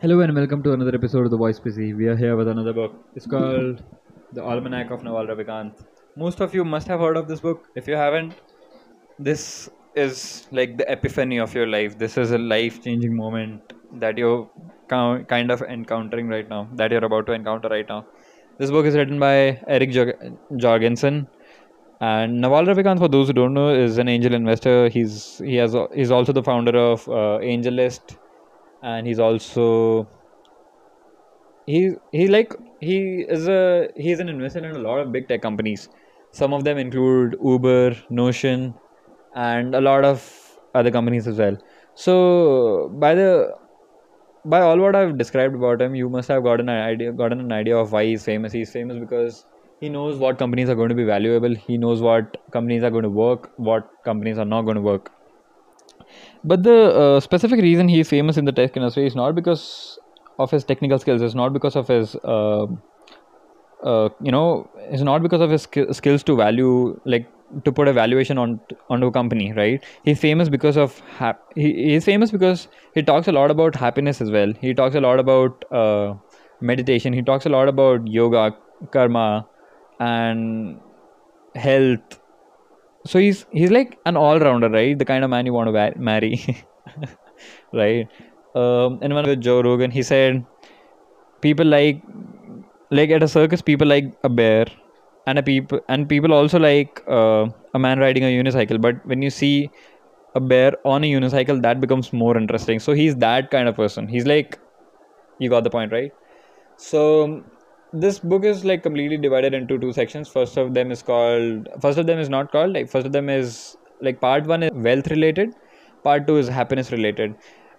Hello and welcome to another episode of The Voice PC. We are here with another book. It's called The Almanack of Naval Ravikant. Most of you must have heard of this book. If you haven't, this is like the epiphany of your life. This is a life changing moment that you're kind of encountering right now, that you're about to encounter right now. This book is written by Eric Jor- Jorgenson. And Naval Ravikant, for those who don't know, is an angel investor. He's he has he's also the founder of uh, AngelList, and he's also he he like he is a he's an investor in a lot of big tech companies. Some of them include Uber, Notion, and a lot of other companies as well. So by the by all what I've described about him, you must have gotten an idea gotten an idea of why he's famous. He's famous because he knows what companies are going to be valuable. He knows what companies are going to work, what companies are not going to work. But the uh, specific reason he's famous in the tech industry is not because of his technical skills. It's not because of his, uh, uh, you know, it's not because of his sk- skills to value, like to put a valuation on onto a company, right? He's famous because of he, he's famous because he talks a lot about happiness as well. He talks a lot about uh, meditation. He talks a lot about yoga, karma, and health so he's he's like an all-rounder right? The kind of man you want to marry right? Um and one with joe rogan he said people like like at a circus people like a bear and a people and people also like uh, a man riding a unicycle. But when you see a bear on a unicycle that becomes more interesting. So he's that kind of person. He's like you got the point right? So this book is like completely divided into two sections. First of them is called first of them is not called like first of them is like part one is wealth related, part two is happiness related.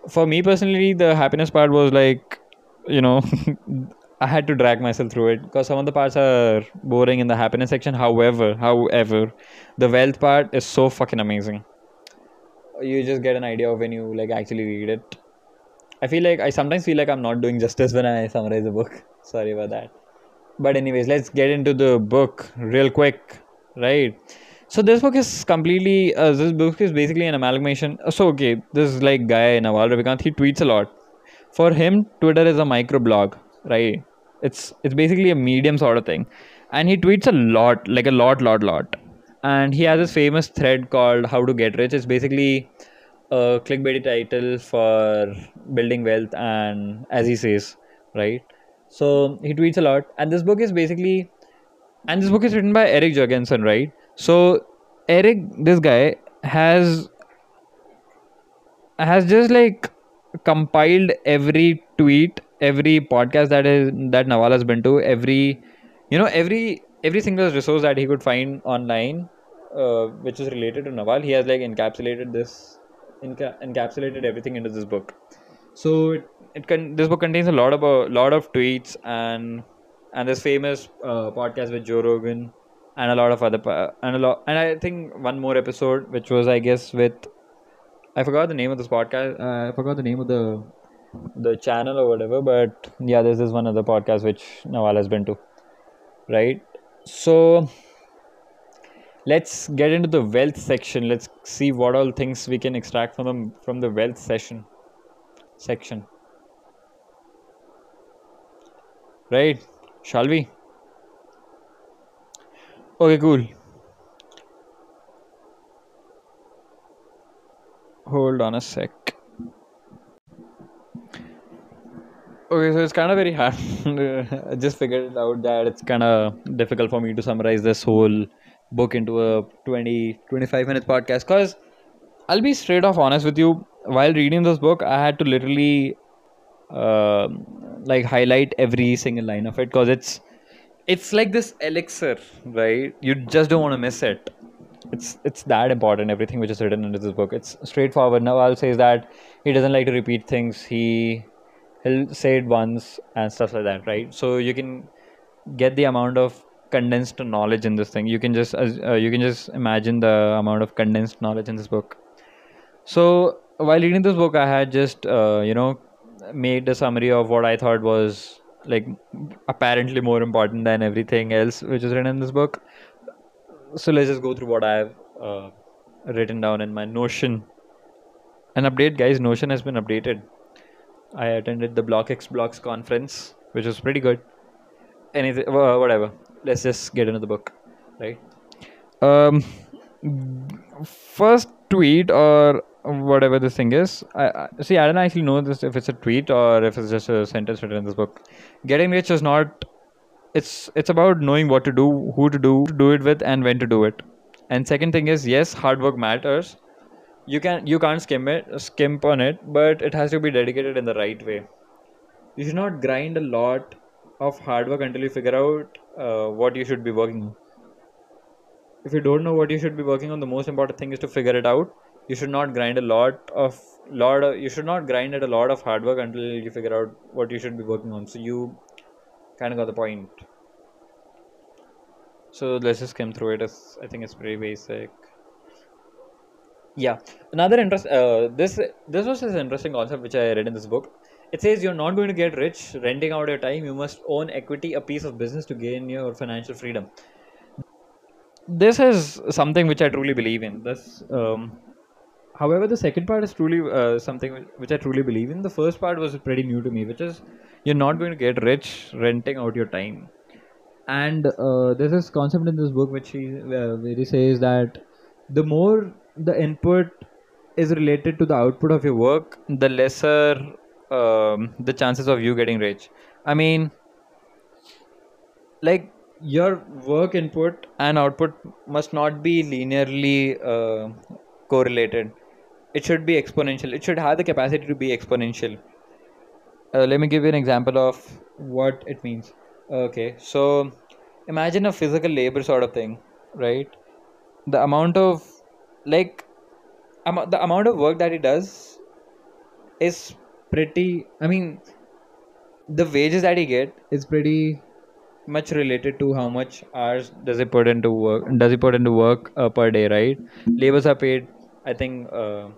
For me personally, the happiness part was like you know I had to drag myself through it because some of the parts are boring in the happiness section. However, however, the wealth part is so fucking amazing. You just get an idea of when you like actually read it. I feel like I sometimes feel like I'm not doing justice when I summarize a book. Sorry about that. But anyways, let's get into the book real quick, right? So this book is completely uh, this book is basically an amalgamation. uh, So okay, this is like guy Naval Ravikant he tweets a lot. For him, Twitter is a microblog, right? It's it's basically a medium sort of thing, and he tweets a lot, like a lot, lot, lot. And he has this famous thread called "How to Get Rich." It's basically a clickbaity title for building wealth, and as he says, right? So he tweets a lot, and this book is basically and this book is written by Eric Jorgenson, right? So Eric, this guy has has just like compiled every tweet, every podcast that is that Naval has been to, every you know every every single resource that he could find online, uh, which is related to Naval. He has like encapsulated this, enca- encapsulated everything into this book. So it, it can this book contains a lot of a lot of tweets and and this famous uh, podcast with Joe Rogan and a lot of other and a lot and I think one more episode which was I guess with I forgot the name of this podcast. Uh, I forgot the name of the the channel or whatever. But yeah, this is one other podcast which Naval has been to. Right. So let's get into the wealth section. Let's see what all things we can extract from the from the wealth session section. Right. Shall we? Okay. Cool. Hold on a sec. Okay, so it's kind of very hard. I just figured it out that it's kind of difficult for me to summarize this whole book into a 20 25 minute podcast because I'll be straight off honest with you. While reading this book, I had to literally um like highlight every single line of it because it's it's like this elixir, right? You just don't want to miss it. It's it's that important. Everything which is written into this book. It's straightforward. Naval says that he doesn't like to repeat things. He he'll say it once and stuff like that, right? So you can get the amount of condensed knowledge in this thing. You can just uh, you can just imagine the amount of condensed knowledge in this book. So while reading this book, I had just uh, you know made a summary of what I thought was like apparently more important than everything else which is written in this book. So let's just go through what I have uh, written down in my Notion. An update, guys. Notion has been updated. I attended the BlockX Blocks conference, which was pretty good. Anything, wha- whatever. Let's just get into the book, right? Um, first tweet or whatever this thing is. I, I see. I don't actually know this if it's a tweet or if it's just a sentence written in this book. Getting rich is not. It's it's about knowing what to do, who to do, to do it with, and when to do it. And second thing is yes, hard work matters. You can you can't skim it, skimp on it, but it has to be dedicated in the right way. You should not grind a lot of hard work until you figure out uh, what you should be working on if you don't know what you should be working on the most important thing is to figure it out you should not grind a lot of lot of, you should not grind at a lot of hard work until you figure out what you should be working on. So you kind of got the point. So let's just skim through it. It's, i think it's pretty basic. Yeah. Another interest uh, this this was this interesting concept which i read in this book. It says you're not going to get rich renting out your time. You must own equity a piece of business to gain your financial freedom. This is something which I truly believe in. This, um, however, the second part is truly uh, something which- I truly believe in. The first part was pretty new to me, which is you're not going to get rich renting out your time. And uh, there's this concept in this book which he uh, where he says that the more the input is related to the output of your work, the lesser um, the chances of you getting rich. I mean, like your work input and output must not be linearly uh, correlated it should be exponential. It should have the capacity to be exponential. Uh, let me give you an example of what it means. Okay so imagine a physical labor sort of thing right? The amount of like amo- the amount of work that he does is pretty i mean the wages that he get is pretty much related to how much hours does he put into work does he put into work uh, per day right? Labors are paid i think uh,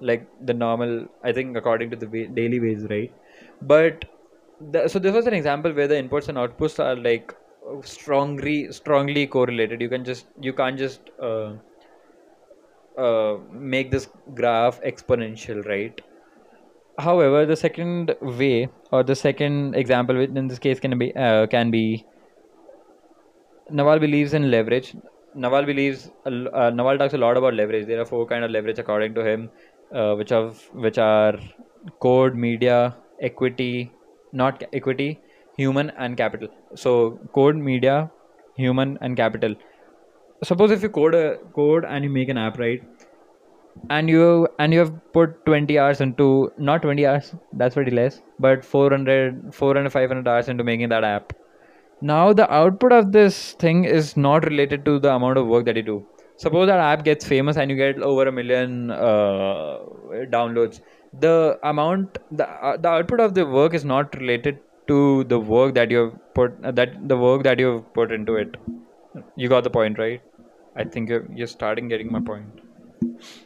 like the normal i think according to the wa- daily wage right but the, so this was an example where the inputs and outputs are like strongly strongly correlated you can just you can't just uh, uh, make this graph exponential right however the second way or the second example which in this case can be uh, can be Naval believes in leverage. Naval believes uh, Naval talks a lot about leverage. There are four kind of leverage according to him, uh, which of which are code, media, equity, not equity, human, and capital. So code, media, human, and capital. Suppose if you code a code and you make an app, right? and you and you have put 20 hours into not 20 hours that's pretty less but 400 400 500 hours into making that app now the output of this thing is not related to the amount of work that you do suppose that app gets famous and you get over a million uh, downloads the amount the uh, the output of the work is not related to the work that you have put uh, that the work that you have put into it you got the point right i think you're, you're starting getting my point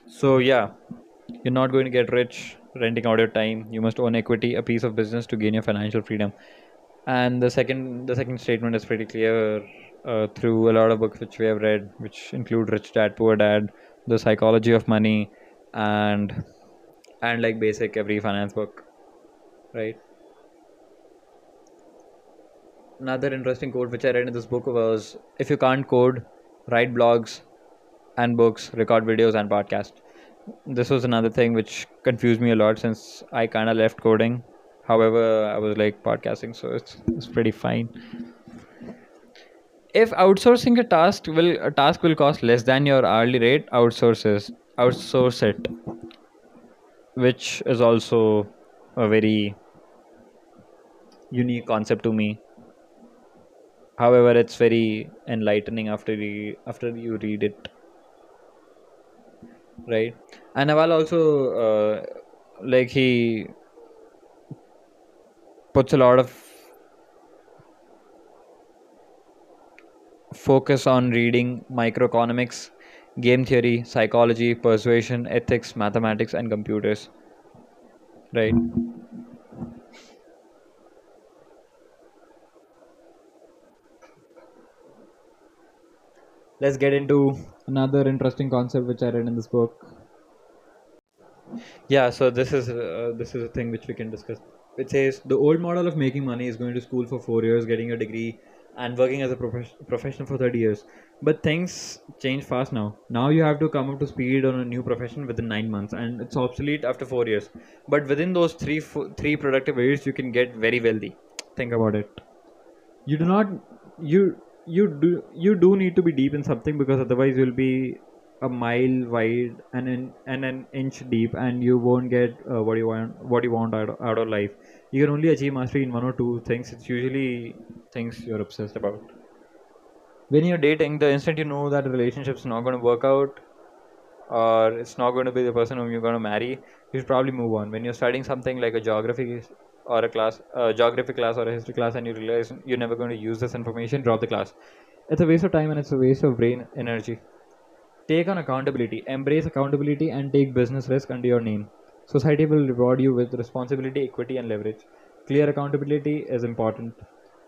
so yeah, you're not going to get rich renting out your time. You must own equity, a piece of business to gain your financial freedom. And the second, the second statement is pretty clear uh, through a lot of books which we have read, which include Rich Dad Poor Dad, The Psychology of Money, and and like basic every finance book, right? Another interesting quote which I read in this book was, "If you can't code, write blogs, and books, record videos, and podcasts." This was another thing which confused me a lot since I kind of left coding. However, I was like podcasting, so it's it's pretty fine. If outsourcing a task will a task will cost less than your hourly rate, outsources outsource it, which is also a very unique concept to me. However, it's very enlightening after you after you read it, right? And Naval also uh, like he puts a lot of focus on reading microeconomics, game theory, psychology, persuasion, ethics, mathematics, and computers, right? Let's get into another interesting concept which I read in this book. Yeah, so this is uh, this is a thing which we can discuss. It says the old model of making money is going to school for four years, getting a degree, and working as a profes- professional for thirty years. But things change fast now. Now you have to come up to speed on a new profession within nine months, and it's obsolete after four years. But within those three fo- three productive years, you can get very wealthy. Think about it. You do not you you do you do need to be deep in something because otherwise you'll be a mile wide and an and an inch deep and you won't get uh, what you want what you want out, out of life. You can only achieve mastery in one or two things. It's usually things you're obsessed about. When you're dating the instant you know that relationship's not going to work out or it's not going to be the person whom you're going to marry you should probably move on. When you're studying something like a geography or a class a geography class or a history class and you realize you're never going to use this information drop the class. It's a waste of time and it's a waste of brain energy Take on accountability, embrace accountability, and take business risk under your name. Society will reward you with responsibility, equity, and leverage. Clear accountability is important.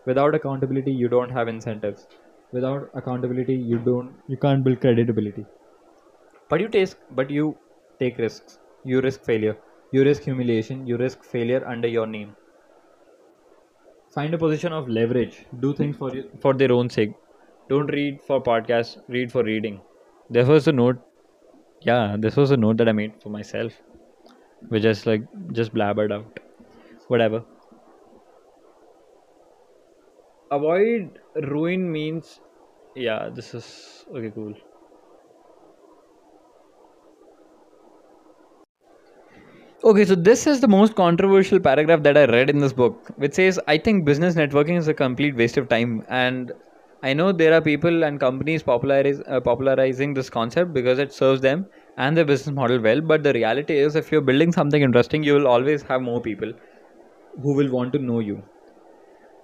Without accountability, you don't have incentives. Without accountability, you don't you can't build credibility. But you take but you take risks. You risk failure. You risk humiliation. You risk failure under your name. Find a position of leverage. Do things for you, for their own sake. Don't read for podcasts. Read for reading. This was a note. Yeah, this was a note that I made for myself, which is like just blabbered out. Whatever. Avoid ruin means. Yeah, this is okay. Cool. Okay, so this is the most controversial paragraph that I read in this book, which says, I think business networking is a complete waste of time. And I know there are people and companies uh, popularizing this concept because it serves them and their business model well. But the reality is, if you're building something interesting, you will always have more people who will want to know you.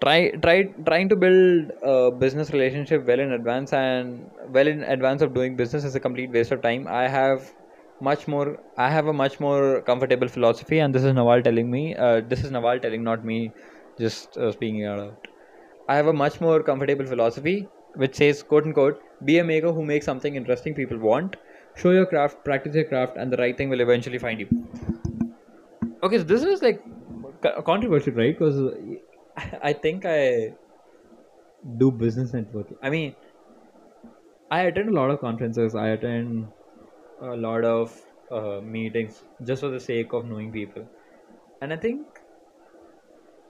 Try, try, trying to build a business relationship well in advance and well in advance of doing business is a complete waste of time. I have much more. I have a much more comfortable philosophy, and this is Naval telling me. Uh, this is Naval telling, not me, just uh, speaking out. I have a much more comfortable philosophy which says, quote unquote, be a maker who makes something interesting people want, show your craft, practice your craft, and the right thing will eventually find you. Okay, so this is like co- controversial, right? Because I think I do business networking. I mean, I attend a lot of conferences, I attend a lot of uh, meetings just for the sake of knowing people. And I think,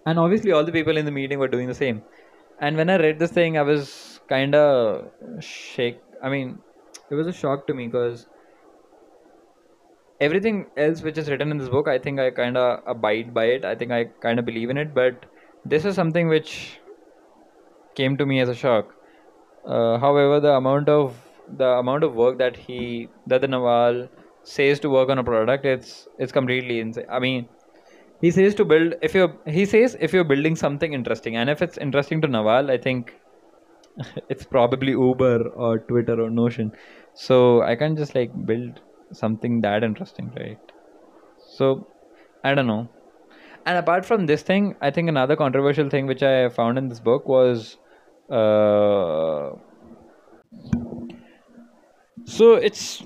and obviously, all the people in the meeting were doing the same. And when I read this thing, I was kind of shake. I mean, it was a shock to me because everything else which is written in this book, I think I kind of abide by it. I think I kind of believe in it. But this is something which came to me as a shock. Uh, however, the amount of the amount of work that he that the Naval says to work on a product, it's it's completely insane. I mean, he says to build if you're he says if you're building something interesting, and if it's interesting to Naval, I think it's probably Uber or Twitter or Notion. So I can't just like build something that interesting, right? So I don't know. And apart from this thing, I think another controversial thing which I found in this book was uh, so it's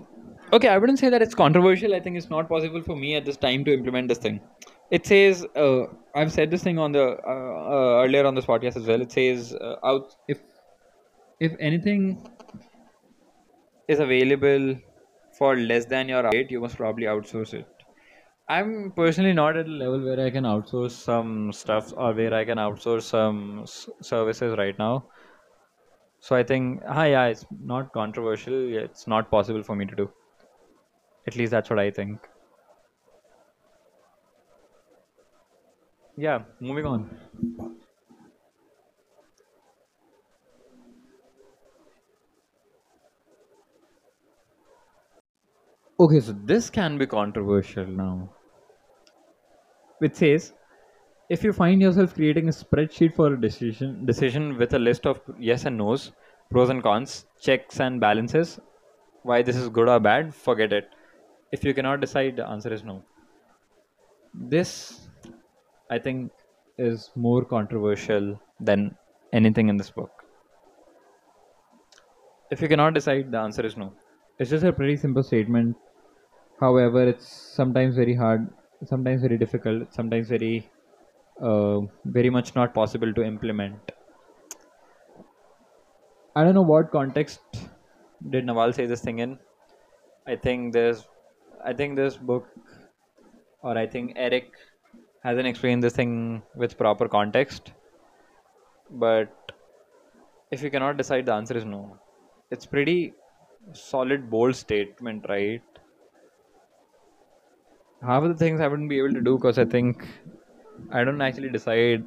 okay. I wouldn't say that it's controversial. I think it's not possible for me at this time to implement this thing. It says uh, I've said this thing on the uh, uh, earlier on this podcast as well. It says uh, out if if anything is available for less than your rate, you must probably outsource it. I'm personally not at a level where I can outsource some stuff or where I can outsource some s- services right now. So I think, ah, yeah, it's not controversial. It's not possible for me to do. At least that's what I think. Yeah, moving on. Okay, so this can be controversial now. Which says if you find yourself creating a spreadsheet for a decision decision with a list of yes and no's, pros and cons, checks and balances, why this is good or bad, forget it. If you cannot decide, the answer is no. This, I think, is more controversial than anything in this book. If you cannot decide, the answer is no. It's just a pretty simple statement However, it's sometimes very hard, sometimes very difficult, sometimes very, uh, very much not possible to implement. I don't know what context did Naval say this thing in. I think there's, I think this book, or I think Eric hasn't explained this thing with proper context. But if you cannot decide, the answer is no. It's pretty solid, bold statement, right? Half of the things I wouldn't be able to do because I think I don't actually decide,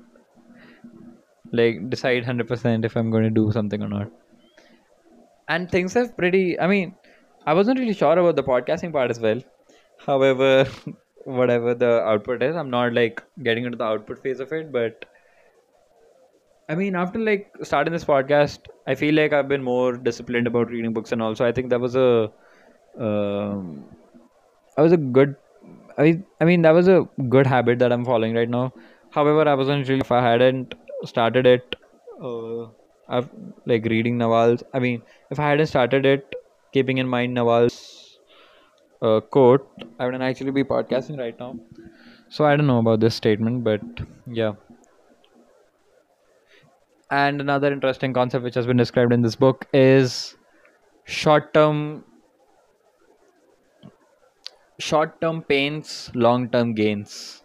like decide hundred percent if I'm going to do something or not. And things have pretty. I mean, I wasn't really sure about the podcasting part as well. However, whatever the output is, I'm not like getting into the output phase of it, but I mean, after like starting this podcast, I feel like I've been more disciplined about reading books, and also I think that was a, um, that was a good. I mean, I mean that was a good habit that I'm following right now. However, I wasn't really if I hadn't started it. Uh, I've like reading Naval's. I mean, if I hadn't started it, keeping in mind Naval's uh, quote, I wouldn't actually be podcasting right now. So I don't know about this statement, but yeah. And another interesting concept which has been described in this book is short-term short-term pains, long-term gains.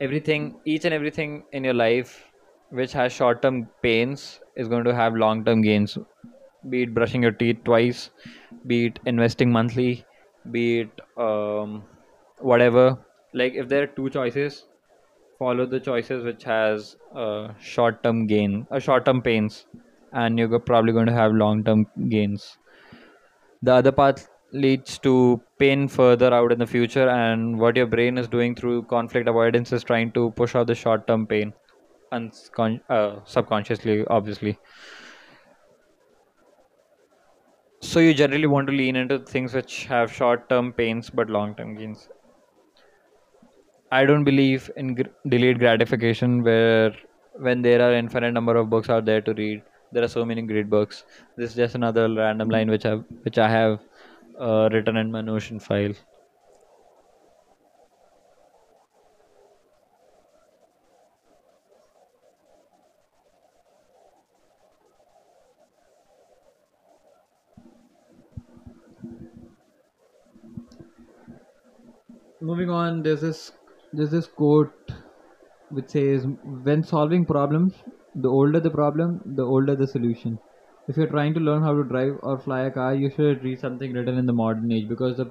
Everything, each and everything in your life which has short-term pains is going to have long-term gains. Be it brushing your teeth twice, be it investing monthly, be it um, whatever. Like if there are two choices, follow the choices which has uh, short-term gain, uh, short-term pains, and you're probably going to have long-term gains. The other path leads to pain further out in the future, and what your brain is doing through conflict avoidance is trying to push out the short-term pain, uncon- uh, subconsciously, obviously. So you generally want to lean into things which have short-term pains but long-term gains. I don't believe in gr- delayed gratification where when there are infinite number of books out there to read, there are so many great books. This is just another random line which I which I have uh, written in my Notion file. Moving on, there's this there's this quote which says, "When solving problems, the older the problem, the older the solution." If you're trying to learn how to drive or fly a car, you should read something written in the modern age because the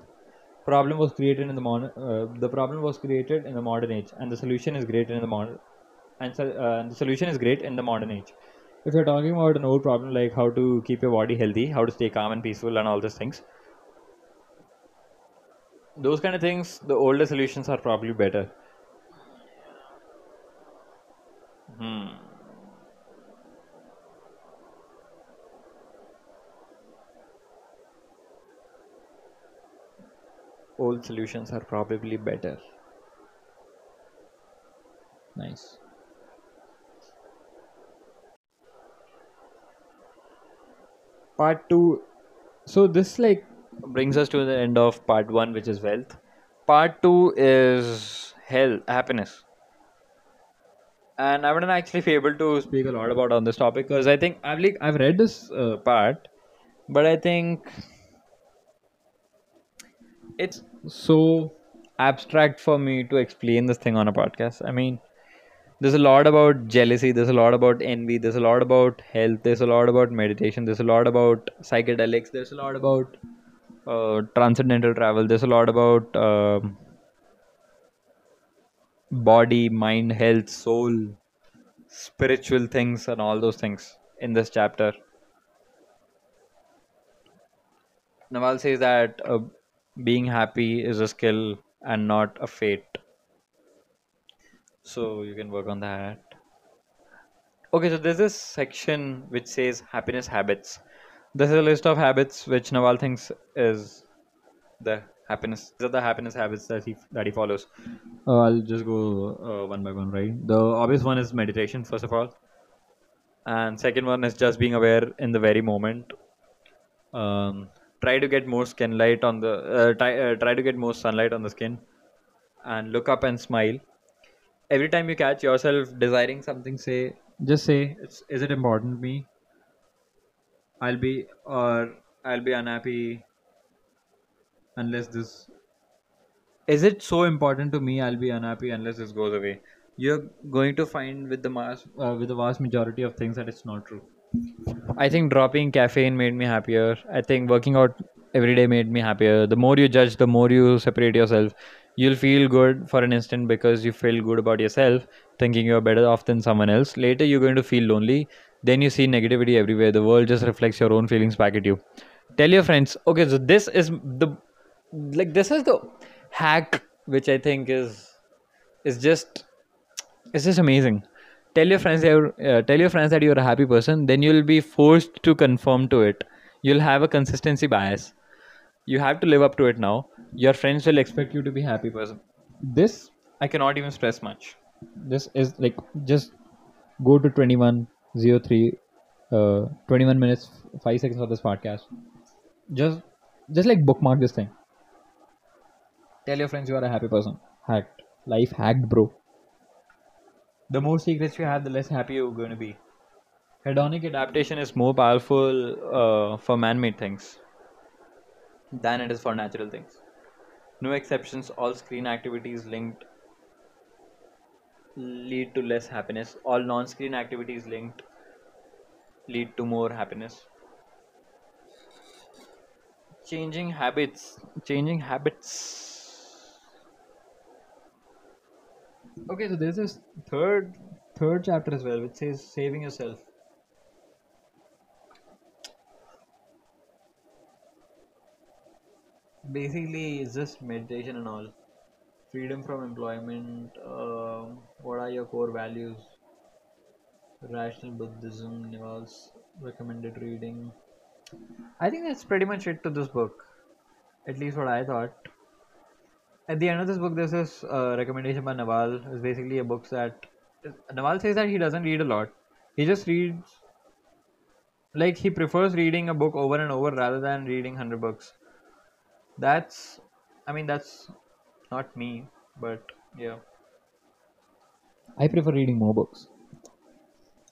problem was created in the modern uh, the problem was created in the modern age, and the solution is great in the modern and so, uh, the solution is great in the modern age. If you're talking about an old problem like how to keep your body healthy, how to stay calm and peaceful, and all those things, those kind of things, the older solutions are probably better. Hmm. Old solutions are probably better. Nice. Part two. So this like brings us to the end of part one, which is wealth. Part two is health, happiness. And I wouldn't actually be able to speak a lot about on this topic because I think I've like I've read this uh, part, but I think it's so abstract for me to explain this thing on a podcast. I mean, there's a lot about jealousy, there's a lot about envy, there's a lot about health, there's a lot about meditation, there's a lot about psychedelics, there's a lot about uh, transcendental travel, there's a lot about um body, mind, health, soul, spiritual things, and all those things in this chapter. Naval says that uh, being happy is a skill and not a fate. So you can work on that. Okay, so there's this section which says happiness habits. This is a list of habits which Naval thinks is the happiness. These are the happiness habits that he that he follows. Uh, I'll just go uh, one by one, right? The obvious one is meditation, first of all, and second one is just being aware in the very moment. Um, try to get more skin light on the uh, try, uh, try to get more sunlight on the skin and look up and smile every time you catch yourself desiring something say just say is it important to me i'll be or i'll be unhappy unless this is it so important to me i'll be unhappy unless this goes away? You're going to find with the mass uh, with the vast majority of things that it's not true. I think dropping caffeine made me happier. I think working out every day made me happier. The more you judge the more you separate yourself. You'll feel good for an instant because you feel good about yourself thinking you're better off than someone else. Later you're going to feel lonely then you see negativity everywhere. The world just reflects your own feelings back at you. Tell your friends okay so this is the like this is the hack which i think is is just it's just amazing. Tell your friends you're, uh, tell your friends that you're a happy person then you'll be forced to conform to it. You'll have a consistency bias. You have to live up to it now. Your friends will expect you to be happy person. This i cannot even stress much. This is like just go to 2103 uh 21 minutes 5 seconds of this podcast. Just just like bookmark this thing. Tell your friends you are a happy person. Hacked. Life hacked bro. The more secrets you have the less happy you're going to be. Hedonic adaptation is more powerful uh, for man-made things than it is for natural things. No exceptions. All screen activities linked lead to less happiness. All non-screen activities linked lead to more happiness. Changing habits. Changing habits. Okay so there's this third third chapter as well which says saving yourself. Basically it's just meditation and all freedom from employment um what are your core values? Rational buddhism Naval's recommended reading. I think that's pretty much it to this book at least what i thought. At the end of this book there's this uh, recommendation by naval. It's basically a book that naval says that he doesn't read a lot. He just reads like he prefers reading a book over and over rather than reading 100 books. That's i mean that's not me but yeah. I prefer reading more books.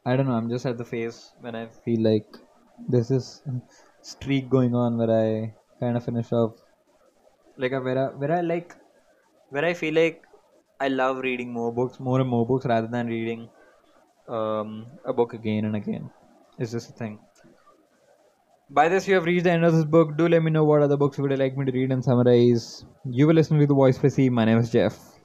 I don't know i'm just at the phase when i feel like this streak going on where i kind of finish off. Like where I, where i like where i feel like i love reading more books more and more books rather than reading um, a book again and again. It's just a thing by this, you have reached the end of this book. Do let me know what other books you would you like me to read and summarize. You will listen to the voice for C. My name is Jeff.